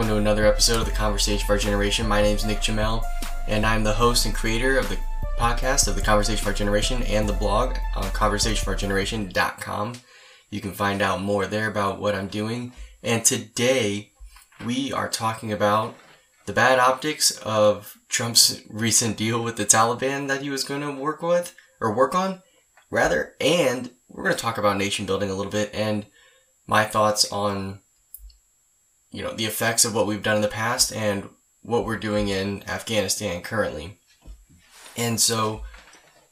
welcome to another episode of the Conversation of Our Generation. My name is Nick Jamel, and I'm the host and creator of the podcast of the Conversation of Our Generation and the blog uh, on conversationofourgeneration.com. You can find out more there about what I'm doing. And today we are talking about the bad optics of Trump's recent deal with the Taliban that he was going to work with or work on rather and we're going to talk about nation building a little bit and my thoughts on you know the effects of what we've done in the past and what we're doing in Afghanistan currently. And so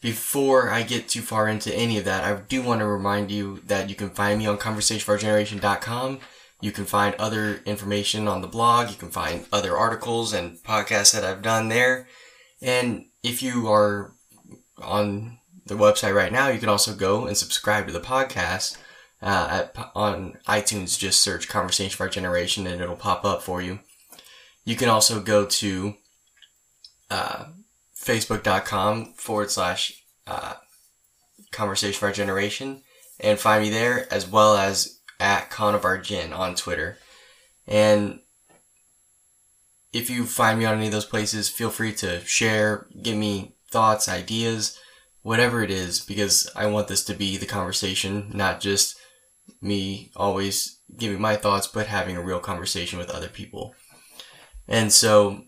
before I get too far into any of that, I do want to remind you that you can find me on conversationfourgeneration.com. You can find other information on the blog. You can find other articles and podcasts that I've done there. And if you are on the website right now, you can also go and subscribe to the podcast uh, at, on iTunes. Just search Conversation for Our Generation and it'll pop up for you. You can also go to uh, facebook.com forward slash uh, Conversation for Our Generation and find me there as well as at Conavar on Twitter. And if you find me on any of those places, feel free to share, give me thoughts, ideas, whatever it is, because I want this to be the conversation, not just me always giving my thoughts, but having a real conversation with other people. And so,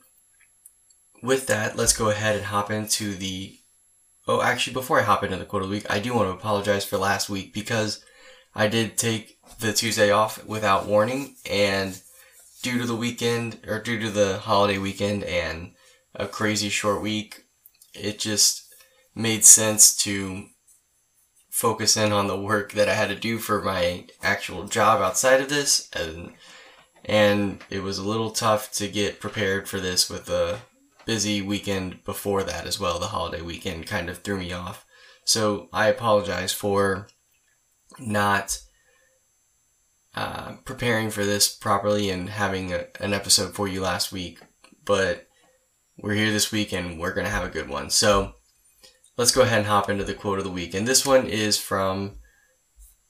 with that, let's go ahead and hop into the. Oh, actually, before I hop into the quote of the week, I do want to apologize for last week because I did take the Tuesday off without warning, and due to the weekend, or due to the holiday weekend and a crazy short week, it just made sense to focus in on the work that I had to do for my actual job outside of this and and it was a little tough to get prepared for this with a busy weekend before that as well. The holiday weekend kind of threw me off. So I apologize for not uh, preparing for this properly and having a, an episode for you last week but we're here this week and we're gonna have a good one. So let's go ahead and hop into the quote of the week. And this one is from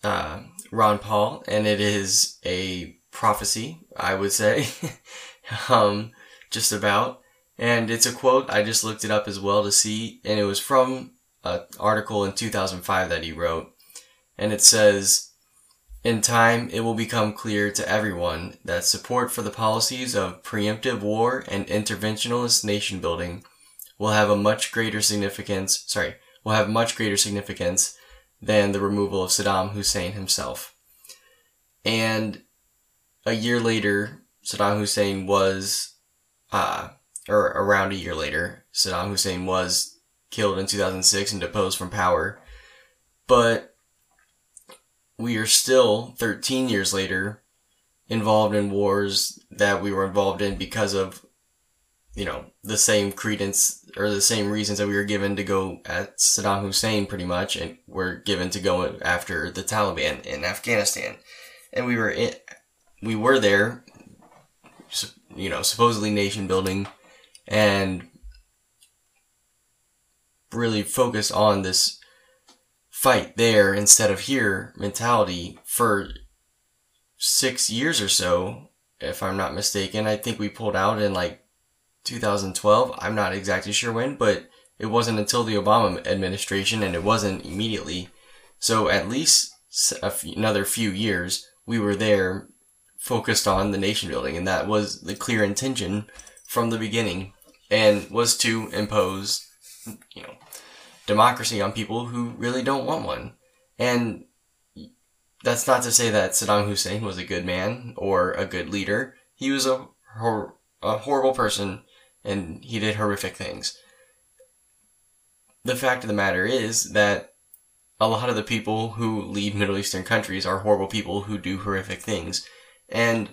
uh, Ron Paul, and it is a prophecy, I would say, um, just about. And it's a quote. I just looked it up as well to see, and it was from an article in 2005 that he wrote. And it says, in time, it will become clear to everyone that support for the policies of preemptive war and interventionist nation building will have a much greater significance, sorry, will have much greater significance than the removal of Saddam Hussein himself. And a year later, Saddam Hussein was, uh, or around a year later, Saddam Hussein was killed in 2006 and deposed from power. But we are still, 13 years later, involved in wars that we were involved in because of you know, the same credence or the same reasons that we were given to go at Saddam Hussein pretty much and were given to go after the Taliban in Afghanistan. And we were in, we were there, you know, supposedly nation building and really focused on this fight there instead of here mentality for six years or so, if I'm not mistaken. I think we pulled out in like 2012. I'm not exactly sure when, but it wasn't until the Obama administration and it wasn't immediately. So at least another few years, we were there focused on the nation building. And that was the clear intention from the beginning and was to impose, you know, democracy on people who really don't want one. And that's not to say that Saddam Hussein was a good man or a good leader. He was a, hor- a horrible person and he did horrific things. The fact of the matter is that a lot of the people who lead Middle Eastern countries are horrible people who do horrific things. And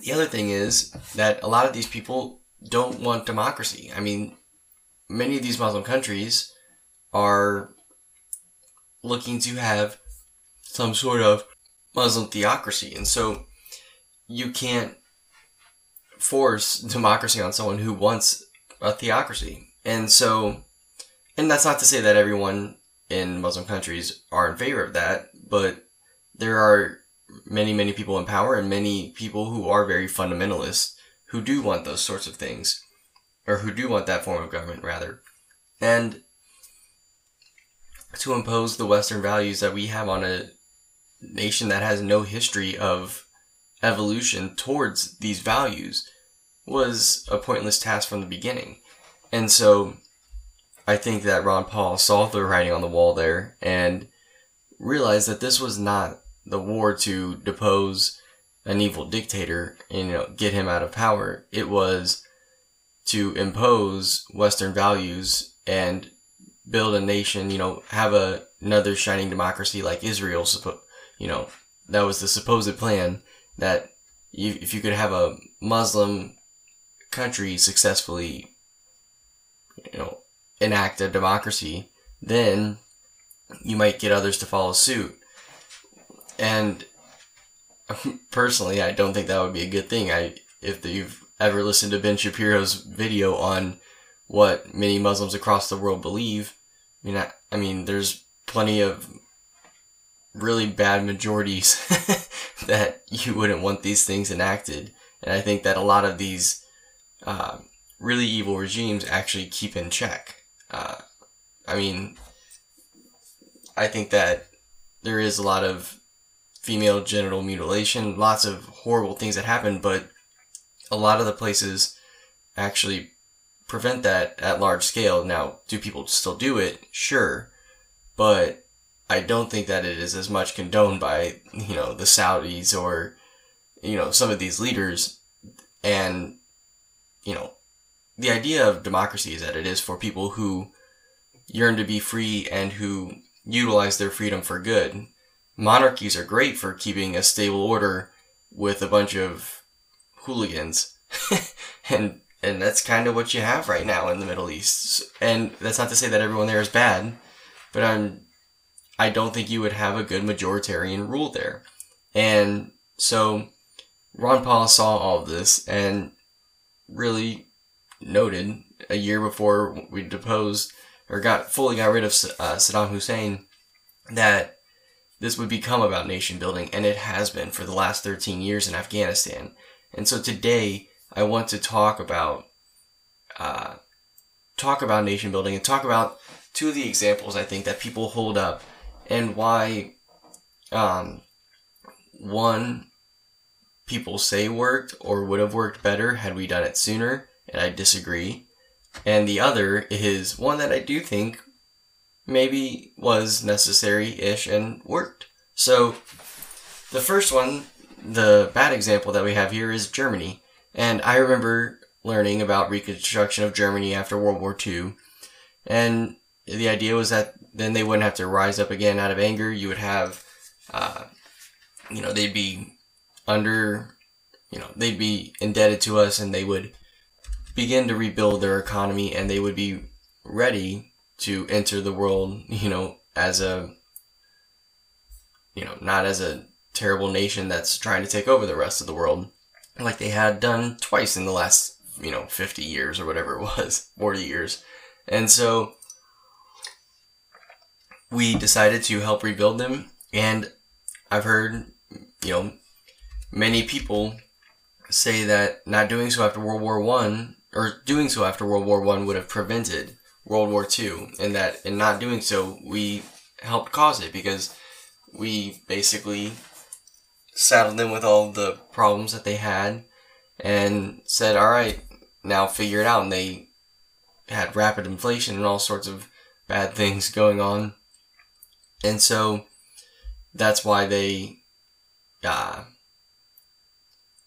the other thing is that a lot of these people don't want democracy. I mean, many of these Muslim countries are looking to have some sort of Muslim theocracy. And so you can't force democracy on someone who wants a theocracy. And so, and that's not to say that everyone in Muslim countries are in favor of that, but there are many, many people in power and many people who are very fundamentalist who do want those sorts of things, or who do want that form of government, rather. And to impose the Western values that we have on a nation that has no history of evolution towards these values was a pointless task from the beginning. And so I think that Ron Paul saw the writing on the wall there and realized that this was not the war to depose an evil dictator and you know get him out of power. It was to impose Western values and build a nation, you know, have a, another shining democracy like Israel, you know, that was the supposed plan that you, if you could have a Muslim country successfully, you know, enact a democracy, then you might get others to follow suit. And personally, I don't think that would be a good thing. I, if you've ever listened to Ben Shapiro's video on what many Muslims across the world believe, I mean, I, I mean, there's plenty of really bad majorities that you wouldn't want these things enacted. And I think that a lot of these uh, really evil regimes actually keep in check. Uh, I mean, I think that there is a lot of female genital mutilation, lots of horrible things that happen, but a lot of the places actually prevent that at large scale. Now, do people still do it? Sure. But I don't think that it is as much condoned by, you know, the Saudis or, you know, some of these leaders. And, you know, the idea of democracy is that it is for people who yearn to be free and who utilize their freedom for good. Monarchies are great for keeping a stable order with a bunch of hooligans. and and that's kind of what you have right now in the Middle East. And that's not to say that everyone there is bad, but I'm I don't think you would have a good majoritarian rule there. And so Ron Paul saw all of this and really noted a year before we deposed or got fully got rid of uh, Saddam Hussein that this would become about nation building, and it has been for the last 13 years in Afghanistan. And so today, I want to talk about uh, talk about nation building and talk about two of the examples I think that people hold up and why um, one people say worked or would have worked better had we done it sooner, and I disagree. And the other is one that I do think maybe was necessary ish and worked. So, the first one, the bad example that we have here is Germany. And I remember learning about reconstruction of Germany after World War II. And the idea was that then they wouldn't have to rise up again out of anger. You would have, uh, you know, they'd be under, you know, they'd be indebted to us and they would begin to rebuild their economy and they would be ready to enter the world, you know, as a, you know, not as a terrible nation that's trying to take over the rest of the world, like they had done twice in the last, you know, 50 years or whatever it was, 40 years. And so we decided to help rebuild them. And I've heard, you know, many people say that not doing so after World War One or doing so after World War One would have prevented World War Two, and that in not doing so we helped cause it because we basically saddled them with all the problems that they had and said, "All right, now figure it out." And they had rapid inflation and all sorts of bad things going on and so that's why they, uh,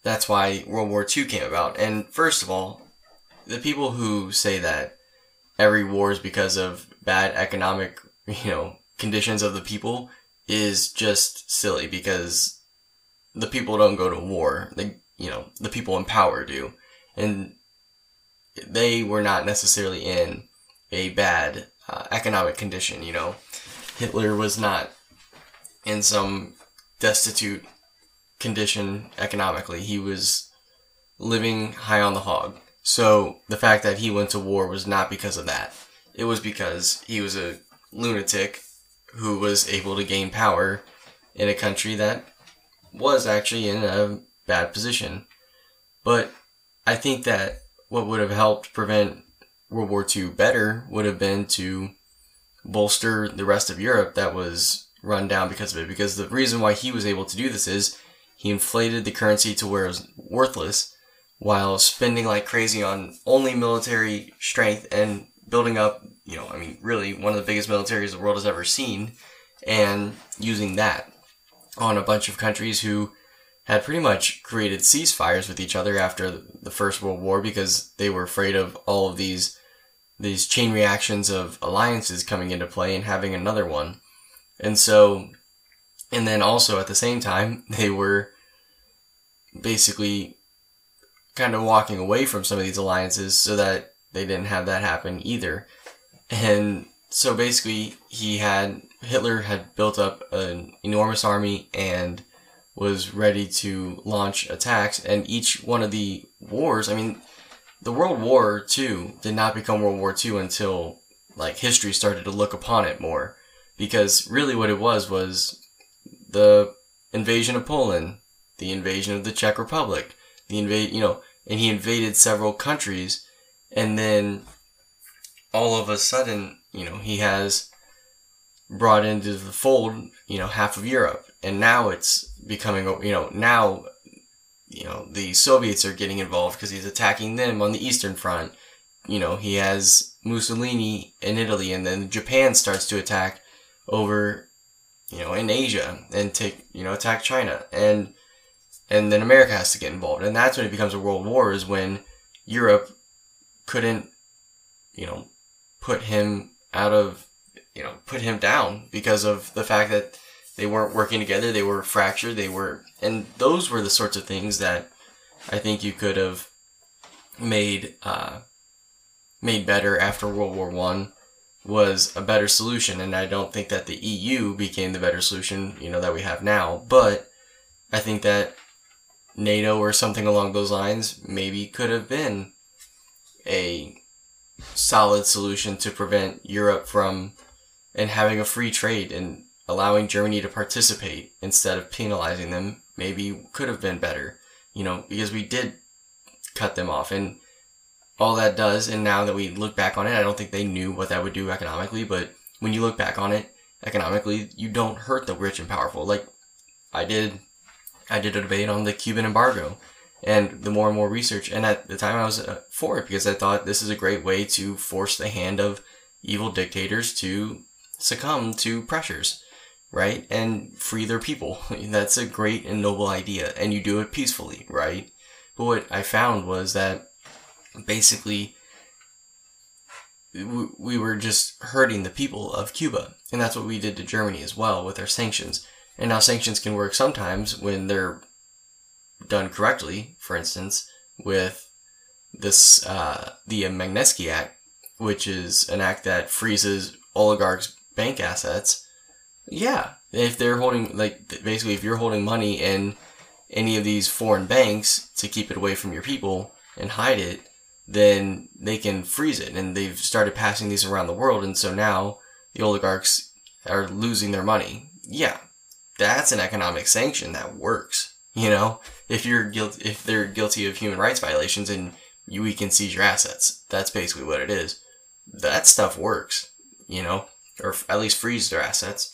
that's why World War II came about. And first of all, the people who say that every war is because of bad economic, you know, conditions of the people is just silly because the people don't go to war. They, you know, the people in power do. And they were not necessarily in a bad uh, economic condition, you know. Hitler was not in some destitute condition economically. He was living high on the hog. So the fact that he went to war was not because of that. It was because he was a lunatic who was able to gain power in a country that was actually in a bad position. But I think that what would have helped prevent World War II better would have been to bolster the rest of Europe that was run down because of it. Because the reason why he was able to do this is he inflated the currency to where it was worthless while spending like crazy on only military strength and building up, you know, I mean, really one of the biggest militaries the world has ever seen and using that on a bunch of countries who had pretty much created ceasefires with each other after the First World War because they were afraid of all of these these chain reactions of alliances coming into play and having another one. And so and then also at the same time they were basically kind of walking away from some of these alliances so that they didn't have that happen either. And so basically he had Hitler had built up an enormous army and was ready to launch attacks. And each one of the wars, I mean, the World War II did not become World War II until like history started to look upon it more. Because really what it was was the invasion of Poland, the invasion of the Czech Republic, the invade, you know, and he invaded several countries and then all of a sudden, you know, he has brought into the fold, you know, half of Europe. And now it's becoming, you know, now, you know, the Soviets are getting involved because he's attacking them on the Eastern Front. You know, he has Mussolini in Italy and then Japan starts to attack over, you know, in Asia and take, you know, attack China. And, and then America has to get involved. And that's when it becomes a world war is when Europe couldn't, you know, put him out of you know, put him down because of the fact that they weren't working together, they were fractured, they were, and those were the sorts of things that I think you could have made uh, made better after World War One was a better solution, and I don't think that the EU became the better solution, you know, that we have now. But I think that NATO or something along those lines maybe could have been a solid solution to prevent Europe from and having a free trade and allowing Germany to participate instead of penalizing them maybe could have been better, you know, because we did cut them off and all that does. And now that we look back on it, I don't think they knew what that would do economically, but when you look back on it economically, you don't hurt the rich and powerful. Like I did, I did a debate on the Cuban embargo and the more and more research. And at the time I was uh, for it because I thought this is a great way to force the hand of evil dictators to succumb to pressures, right? And free their people. That's a great and noble idea. And you do it peacefully, right? But what I found was that basically we were just hurting the people of Cuba. And that's what we did to Germany as well with our sanctions. And now sanctions can work sometimes when they're done correctly, for instance, with this, uh, the Magnitsky Act, which is an act that freezes oligarchs' bank assets, yeah, if they're holding like basically if you're holding money in any of these foreign banks to keep it away from your people and hide it, then they can freeze it. And they've started passing these around the world, and so now the oligarchs are losing their money. Yeah, that's an economic sanction that works. You know, if you're guilty, if they're guilty of human rights violations and you we can seize your assets, that's basically what it is. That stuff works. You know, or at least freeze their assets.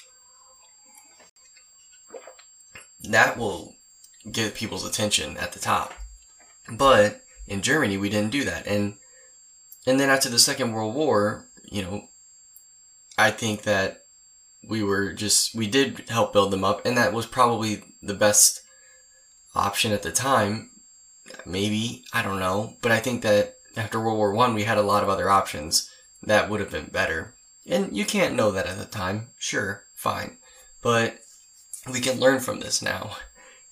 That will get people's attention at the top. But in Germany, we didn't do that. And and then after the Second World War, you know, I think that we were just we did help build them up, and that was probably the best option at the time. Maybe I don't know, but I think that after World War One, we had a lot of other options that would have been better. And you can't know that at the time. Sure, fine. But we can learn from this now.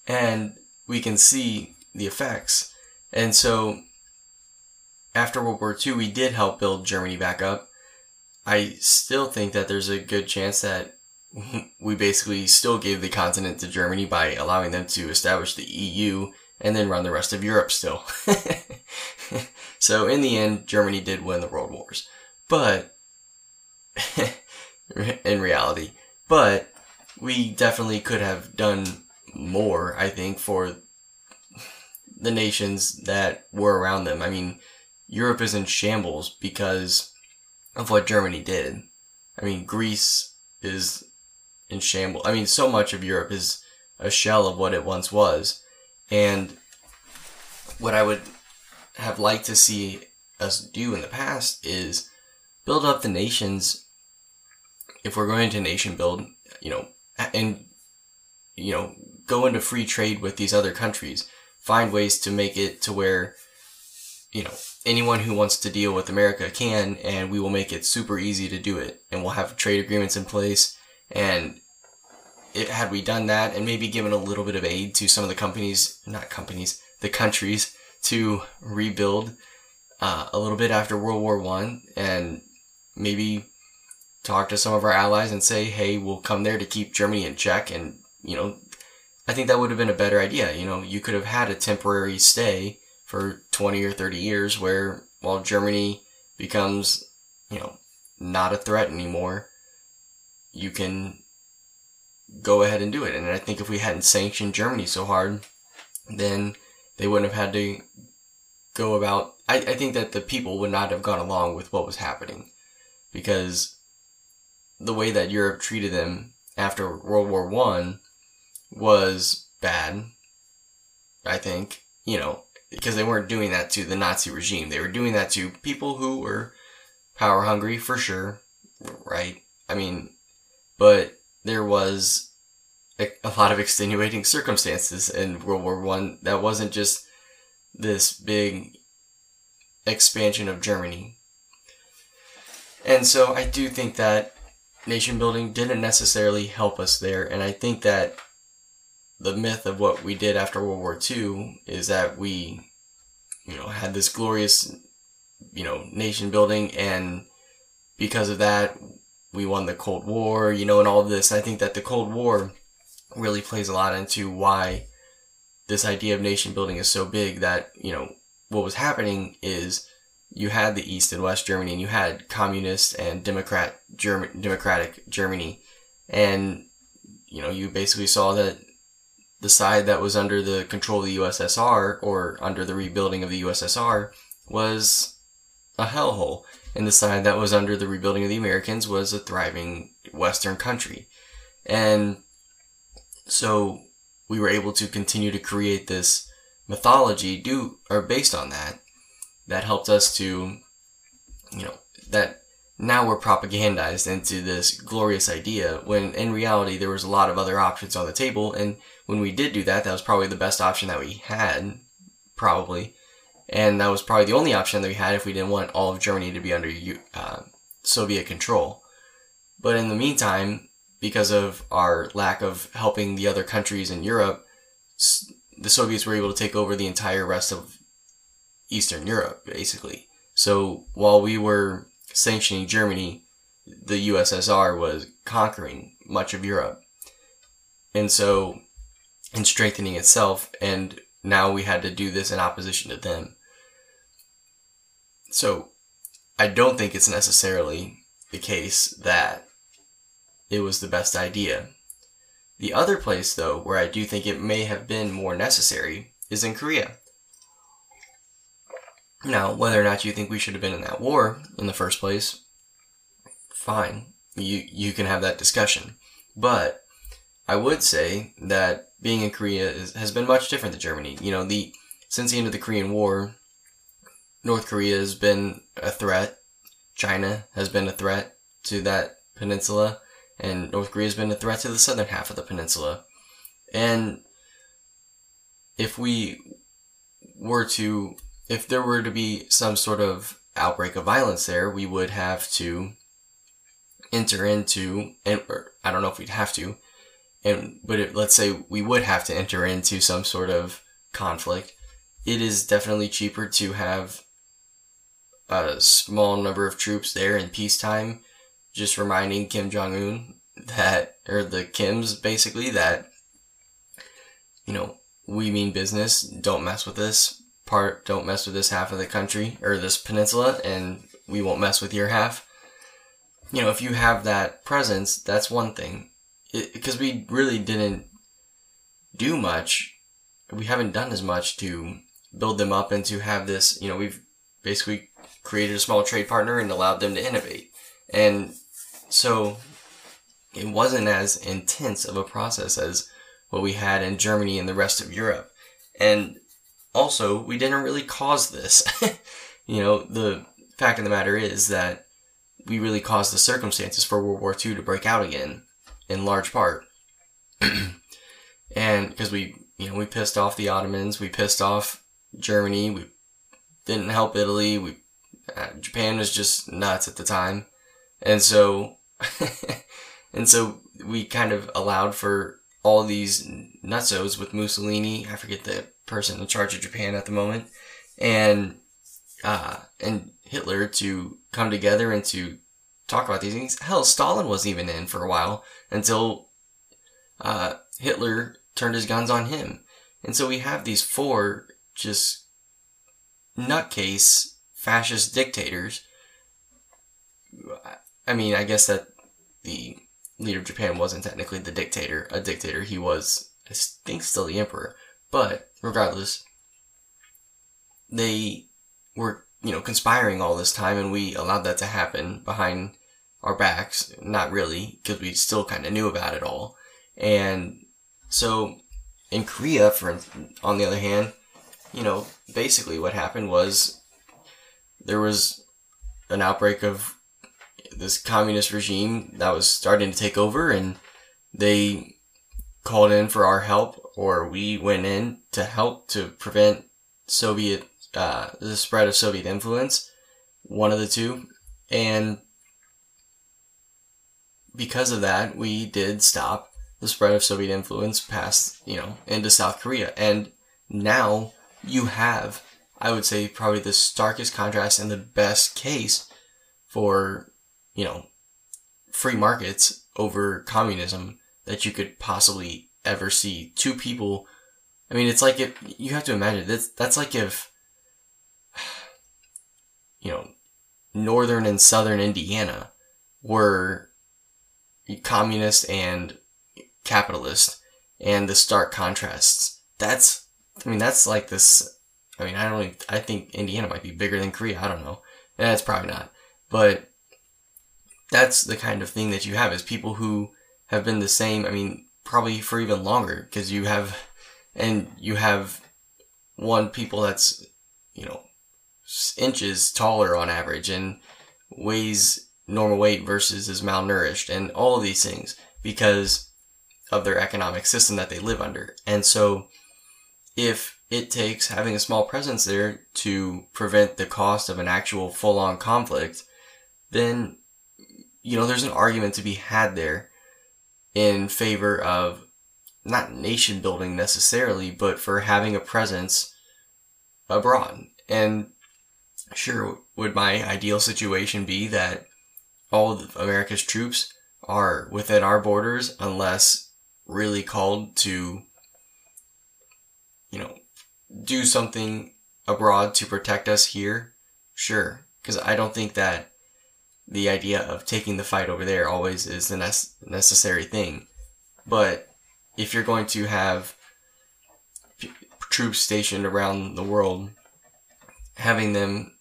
And we can see the effects. And so, after World War II, we did help build Germany back up. I still think that there's a good chance that we basically still gave the continent to Germany by allowing them to establish the EU and then run the rest of Europe still. so in the end, Germany did win the world wars. But in reality. But we definitely could have done more, I think, for the nations that were around them. I mean, Europe is in shambles because of what Germany did. I mean, Greece is in shambles. I mean, so much of Europe is a shell of what it once was. And what I would have liked to see us do in the past is build up the nations. If we're going to nation build, you know, and, you know, go into free trade with these other countries, find ways to make it to where, you know, anyone who wants to deal with America can, and we will make it super easy to do it. And we'll have trade agreements in place. And it, had we done that and maybe given a little bit of aid to some of the companies, not companies, the countries to rebuild uh, a little bit after World War One, and maybe talk to some of our allies and say, "Hey, we'll come there to keep Germany in check." And you know, I think that would have been a better idea. You know, you could have had a temporary stay for 20 or 30 years where while Germany becomes, you know, not a threat anymore, you can go ahead and do it. And I think if we hadn't sanctioned Germany so hard, then they wouldn't have had to go about. I, I think that the people would not have gone along with what was happening because the way that Europe treated them after World War One was bad. I think you know because they weren't doing that to the Nazi regime. They were doing that to people who were power hungry for sure, right? I mean, but there was a, a lot of extenuating circumstances in World War One. That wasn't just this big expansion of Germany. And so I do think that nation building didn't necessarily help us there, and I think that the myth of what we did after World War II is that we, you know, had this glorious, you know, nation building, and because of that, we won the Cold War, you know, and all this. I think that the Cold War really plays a lot into why this idea of nation building is so big that, you know, what was happening is you had the East and West Germany and you had communist and Democrat German democratic Germany. And you know you basically saw that the side that was under the control of the USSR or under the rebuilding of the USSR was a hellhole. And the side that was under the rebuilding of the Americans was a thriving western country. And so we were able to continue to create this mythology do or based on that that helped us to you know that now we're propagandized into this glorious idea when in reality there was a lot of other options on the table. And when we did do that that was probably the best option that we had probably. And that was probably the only option that we had if we didn't want all of germany to be under uh, soviet control. But in the meantime because of our lack of helping the other countries in europe the Soviets were able to take over the entire rest of Eastern Europe, basically. So while we were sanctioning Germany, the USSR was conquering much of Europe. And so, and strengthening itself, and now we had to do this in opposition to them. So, I don't think it's necessarily the case that it was the best idea. The other place, though, where I do think it may have been more necessary is in Korea. Now, whether or not you think we should have been in that war in the first place, fine. You, you can have that discussion. But I would say that being in Korea is, has been much different than Germany. You know, the, since the end of the Korean War, North Korea has been a threat. China has been a threat to that peninsula and North Korea has been a threat to the southern half of the peninsula. And if we were to, if there were to be some sort of outbreak of violence there, we would have to enter into, and I don't know if we'd have to, and but it, let's say we would have to enter into some sort of conflict. It is definitely cheaper to have a small number of troops there in peacetime just reminding Kim Jong Un that, or the Kims basically, that, you know, we mean business. Don't mess with this part. Don't mess with this half of the country or this peninsula, and we won't mess with your half. You know, if you have that presence, that's one thing. Because we really didn't do much. We haven't done as much to build them up and to have this, you know, we've basically created a small trade partner and allowed them to innovate. And so it wasn't as intense of a process as what we had in Germany and the rest of Europe. And also, we didn't really cause this. you know, the fact of the matter is that we really caused the circumstances for World War II to break out again, in large part. and because we, you know, we pissed off the Ottomans, we pissed off Germany, we didn't help Italy, we, uh, Japan was just nuts at the time. And so, and so we kind of allowed for all these nutsos with Mussolini. I forget the person in charge of Japan at the moment, and uh, and Hitler to come together and to talk about these things. Hell, Stalin was even in for a while until uh, Hitler turned his guns on him, and so we have these four just nutcase fascist dictators. I mean, I guess that the leader of Japan wasn't technically the dictator, a dictator. He was, I think, still the emperor. But regardless, they were, you know, conspiring all this time, and we allowed that to happen behind our backs. Not really, because we still kind of knew about it all. And so, in Korea, for on the other hand, you know, basically what happened was there was an outbreak of this communist regime that was starting to take over and they called in for our help or we went in to help to prevent Soviet, uh, the spread of Soviet influence. One of the two. And because of that, we did stop the spread of Soviet influence past, you know, into South Korea. And now you have, I would say, probably the starkest contrast and the best case for you know, free markets over communism that you could possibly ever see. Two people. I mean, it's like if you have to imagine that's that's like if you know, northern and southern Indiana were communist and capitalist, and the stark contrasts. That's, I mean, that's like this. I mean, I don't. Even, I think Indiana might be bigger than Korea. I don't know. Eh, that's probably not. But that's the kind of thing that you have is people who have been the same. I mean, probably for even longer because you have, and you have one people that's, you know, inches taller on average and weighs normal weight versus is malnourished and all of these things because of their economic system that they live under. And so if it takes having a small presence there to prevent the cost of an actual full on conflict, then you know, there's an argument to be had there in favor of not nation building necessarily, but for having a presence abroad. And sure, would my ideal situation be that all of America's troops are within our borders unless really called to, you know, do something abroad to protect us here? Sure. Because I don't think that the idea of taking the fight over there always is the ne- necessary thing. But if you're going to have troops stationed around the world, having them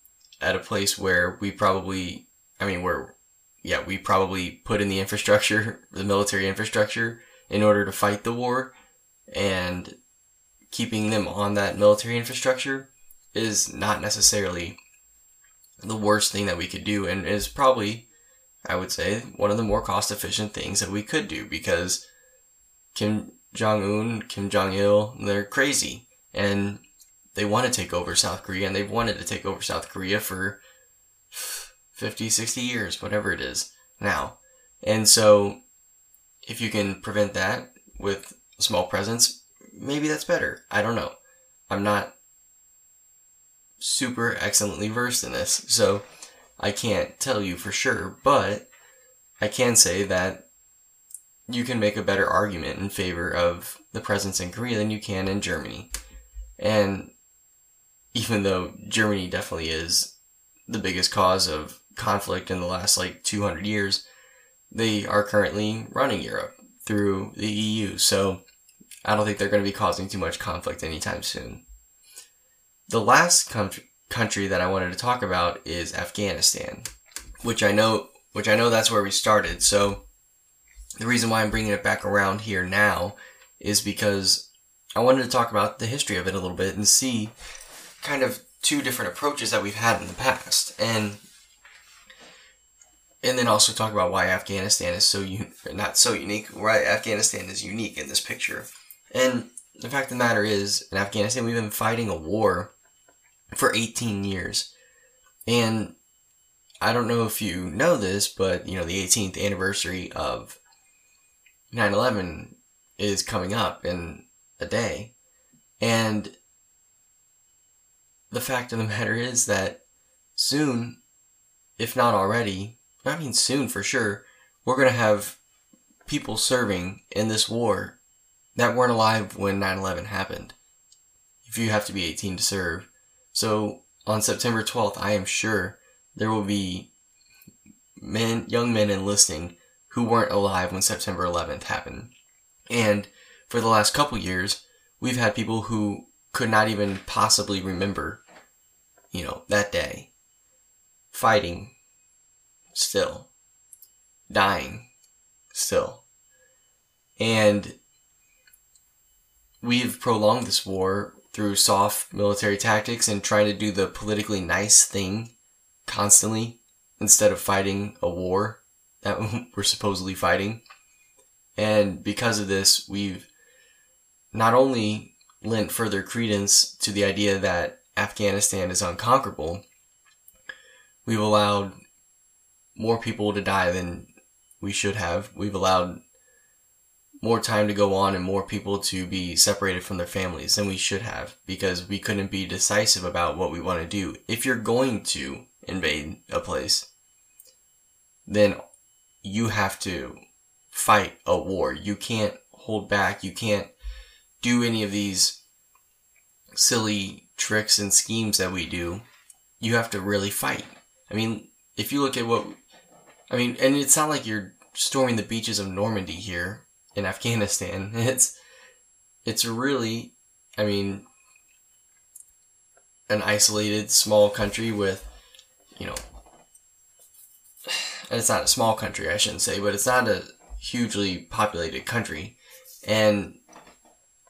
at a place where we probably, I mean, where, yeah, we probably put in the infrastructure, the military infrastructure, in order to fight the war, and keeping them on that military infrastructure is not necessarily the worst thing that we could do and is probably, I would say, one of the more cost efficient things that we could do because Kim Jong Un, Kim Jong il, they're crazy and they want to take over South Korea and they've wanted to take over South Korea for 50, 60 years, whatever it is now. And so if you can prevent that with a small presence, maybe that's better. I don't know. I'm not super excellently versed in this, so I can't tell you for sure, but I can say that you can make a better argument in favor of the presence in Korea than you can in Germany. And even though Germany definitely is the biggest cause of conflict in the last like 200 years, they are currently running Europe through the EU. So I don't think they're going to be causing too much conflict anytime soon. The last country, country that I wanted to talk about is Afghanistan, which I know, which I know that's where we started. So the reason why I'm bringing it back around here now is because I wanted to talk about the history of it a little bit and see kind of two different approaches that we've had in the past. And and then also talk about why Afghanistan is so un- not so unique, why Afghanistan is unique in this picture. And the fact of the matter is, in Afghanistan, we've been fighting a war for 18 years. And I don't know if you know this, but you know, the 18th anniversary of 9/11 is coming up in a day. And the fact of the matter is that soon, if not already, I mean soon for sure, we're going to have people serving in this war that weren't alive when 9-11 happened. If you have to be 18 to serve. So on September 12th, I am sure there will be men, young men enlisting who weren't alive when September 11th happened. And for the last couple years, we've had people who could not even possibly remember, you know, that day. Fighting still. Dying still. And we've prolonged this war through soft military tactics and trying to do the politically nice thing constantly instead of fighting a war that we're supposedly fighting. And because of this, we've not only lent further credence to the idea that Afghanistan is unconquerable, we've allowed more people to die than we should have. We've allowed more time to go on and more people to be separated from their families than we should have because we couldn't be decisive about what we want to do. If you're going to invade a place, then you have to fight a war. You can't hold back. You can't do any of these silly tricks and schemes that we do. You have to really fight. I mean, if you look at what I mean, and it's not like you're storming the beaches of Normandy here in Afghanistan. It's it's really, I mean, an isolated small country with, you know, and it's not a small country, I shouldn't say, but it's not a hugely populated country. And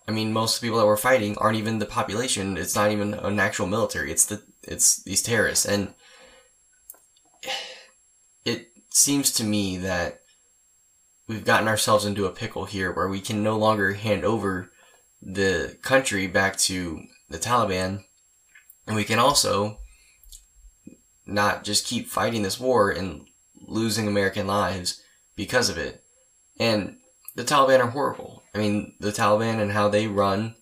I mean, most of the people that we're fighting aren't even the population. It's not even an actual military. It's the it's these terrorists, and it seems to me that we've gotten ourselves into a pickle here where we can no longer hand over the country back to the Taliban. And we can also not just keep fighting this war and losing American lives because of it. And the Taliban are horrible. I mean, the Taliban and how they run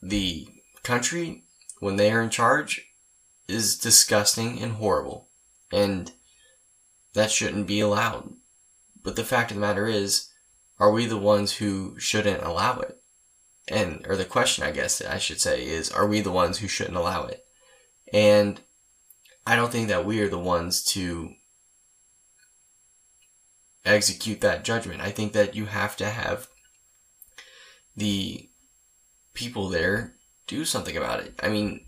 the country when they are in charge is disgusting and horrible. And that shouldn't be allowed. But the fact of the matter is, are we the ones who shouldn't allow it? And, or the question I guess I should say is, are we the ones who shouldn't allow it? And I don't think that we are the ones to execute that judgment. I think that you have to have the people there do something about it. I mean,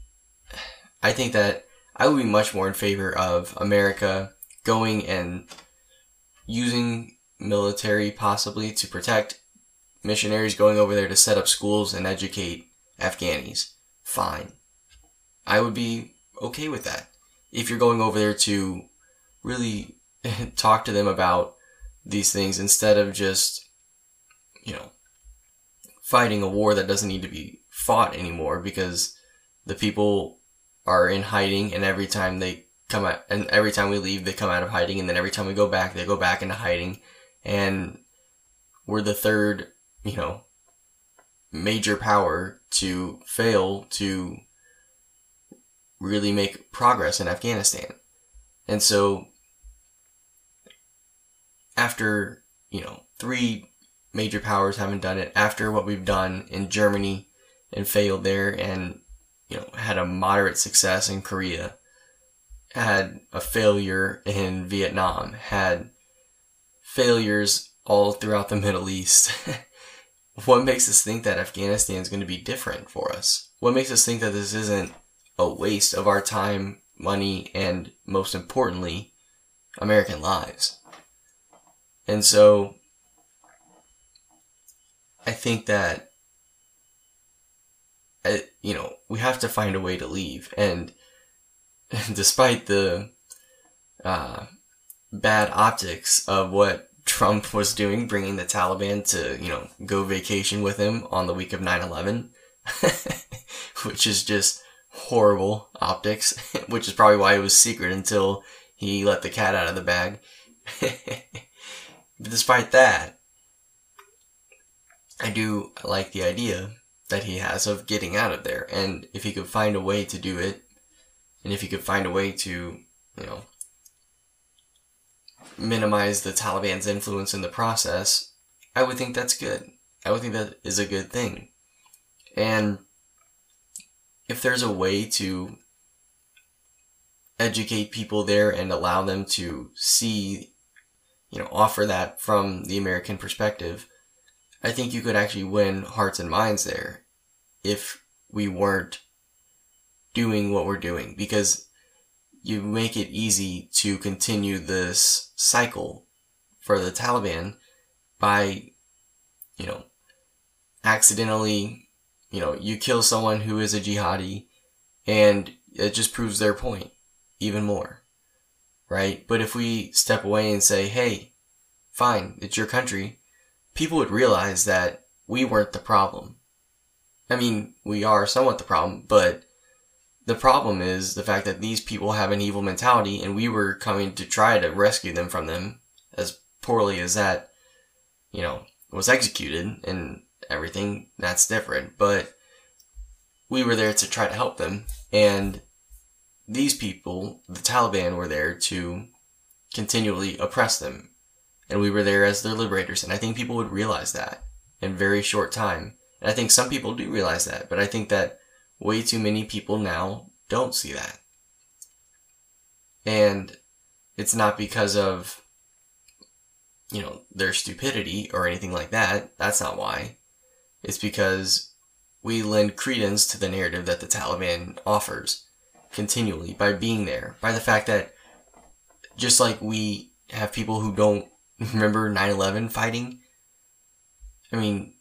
I think that I would be much more in favor of America going and using military possibly to protect missionaries going over there to set up schools and educate Afghanis. Fine. I would be okay with that. If you're going over there to really talk to them about these things instead of just, you know, fighting a war that doesn't need to be fought anymore because the people are in hiding and every time they come out, and every time we leave, they come out of hiding, and then every time we go back, they go back into hiding, and we're the third, you know, major power to fail to really make progress in Afghanistan. And so, after, you know, three major powers haven't done it, after what we've done in Germany and failed there, and, you know, had a moderate success in Korea, had a failure in Vietnam, had failures all throughout the Middle East. what makes us think that Afghanistan is going to be different for us? What makes us think that this isn't a waste of our time, money, and most importantly, American lives? And so, I think that, uh, you know, we have to find a way to leave. And despite the uh, bad optics of what Trump was doing, bringing the Taliban to, you know, go vacation with him on the week of 9 11, which is just horrible optics, which is probably why it was secret until he let the cat out of the bag. but despite that, I do like the idea that he has of getting out of there. And if he could find a way to do it, and if you could find a way to, you know, minimize the Taliban's influence in the process, I would think that's good. I would think that is a good thing. And if there's a way to educate people there and allow them to see, you know, offer that from the American perspective, I think you could actually win hearts and minds there if we weren't doing what we're doing because you make it easy to continue this cycle for the Taliban by, you know, accidentally, you know, you kill someone who is a jihadi and it just proves their point even more. Right? But if we step away and say, hey, fine, it's your country, people would realize that we weren't the problem. I mean, we are somewhat the problem, but the problem is the fact that these people have an evil mentality and we were coming to try to rescue them from them as poorly as that, you know, was executed and everything. That's different. But we were there to try to help them. And these people, the Taliban, were there to continually oppress them. And we were there as their liberators. And I think people would realize that in very short time. And I think some people do realize that. But I think that way too many people now don't see that. And it's not because of, you know, their stupidity or anything like that. That's not why. It's because we lend credence to the narrative that the Taliban offers continually by being there, by the fact that just like we have people who don't remember 9-11 fighting, I mean,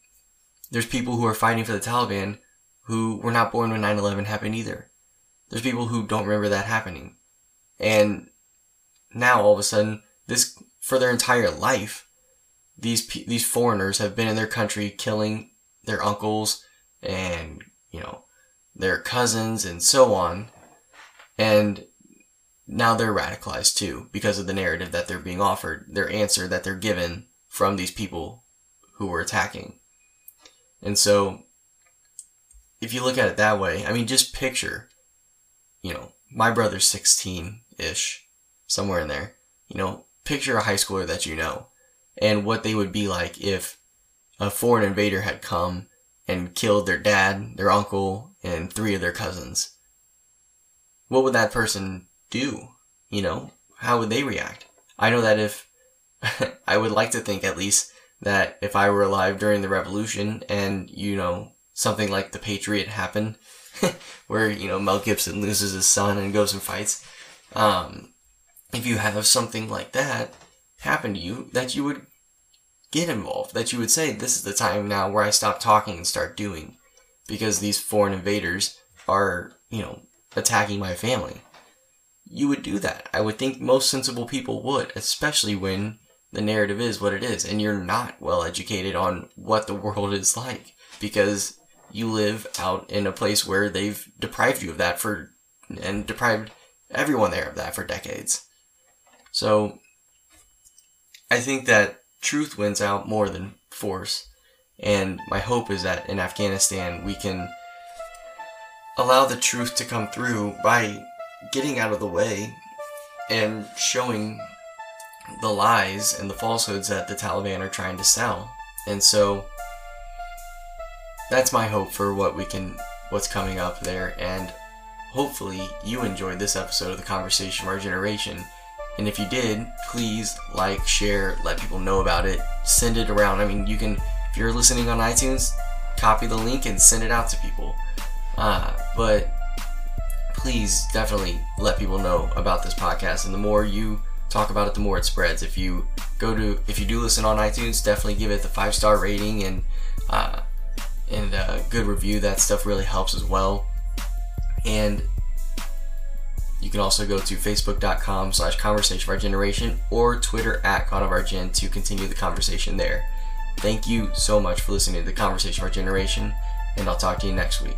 there's people who are fighting for the Taliban who were not born when 9-11 happened either. There's people who don't remember that happening. And now all of a sudden, this, for their entire life, these, these foreigners have been in their country killing their uncles and, you know, their cousins and so on. And now they're radicalized too because of the narrative that they're being offered, their answer that they're given from these people who were attacking. And so if you look at it that way, I mean, just picture, you know, my brother's 16 ish, somewhere in there. You know, picture a high schooler that you know and what they would be like if a foreign invader had come and killed their dad, their uncle, and three of their cousins. What would that person do? You know, how would they react? I know that if, I would like to think at least that if I were alive during the revolution and, you know, something like The Patriot happened, where, you know, Mel Gibson loses his son and goes and fights. Um, if you have something like that happen to you, that you would get involved, that you would say, this is the time now where I stop talking and start doing, because these foreign invaders are, you know, attacking my family. You would do that. I would think most sensible people would, especially when the narrative is what it is, and you're not well educated on what the world is like, because you live out in a place where they've deprived you of that for, and deprived everyone there of that for decades. So, I think that truth wins out more than force. And my hope is that in Afghanistan we can allow the truth to come through by getting out of the way and showing the lies and the falsehoods that the Taliban are trying to sell. And so that's my hope for what we can what's coming up there and hopefully you enjoyed this episode of the conversation of our generation and if you did please like share let people know about it send it around i mean you can if you're listening on iTunes, copy the link and send it out to people. Uh, but please definitely let people know about this podcast. And the more you talk about it, the more it spreads. If you go to, if you do listen on iTunes, definitely give it the five star rating and uh, and a good review. That stuff really helps as well. And you can also go to facebook.com slash conversation of our generation or Twitter at God of our Gen to continue the conversation there. Thank you so much for listening to the conversation of our generation, and I'll talk to you next week.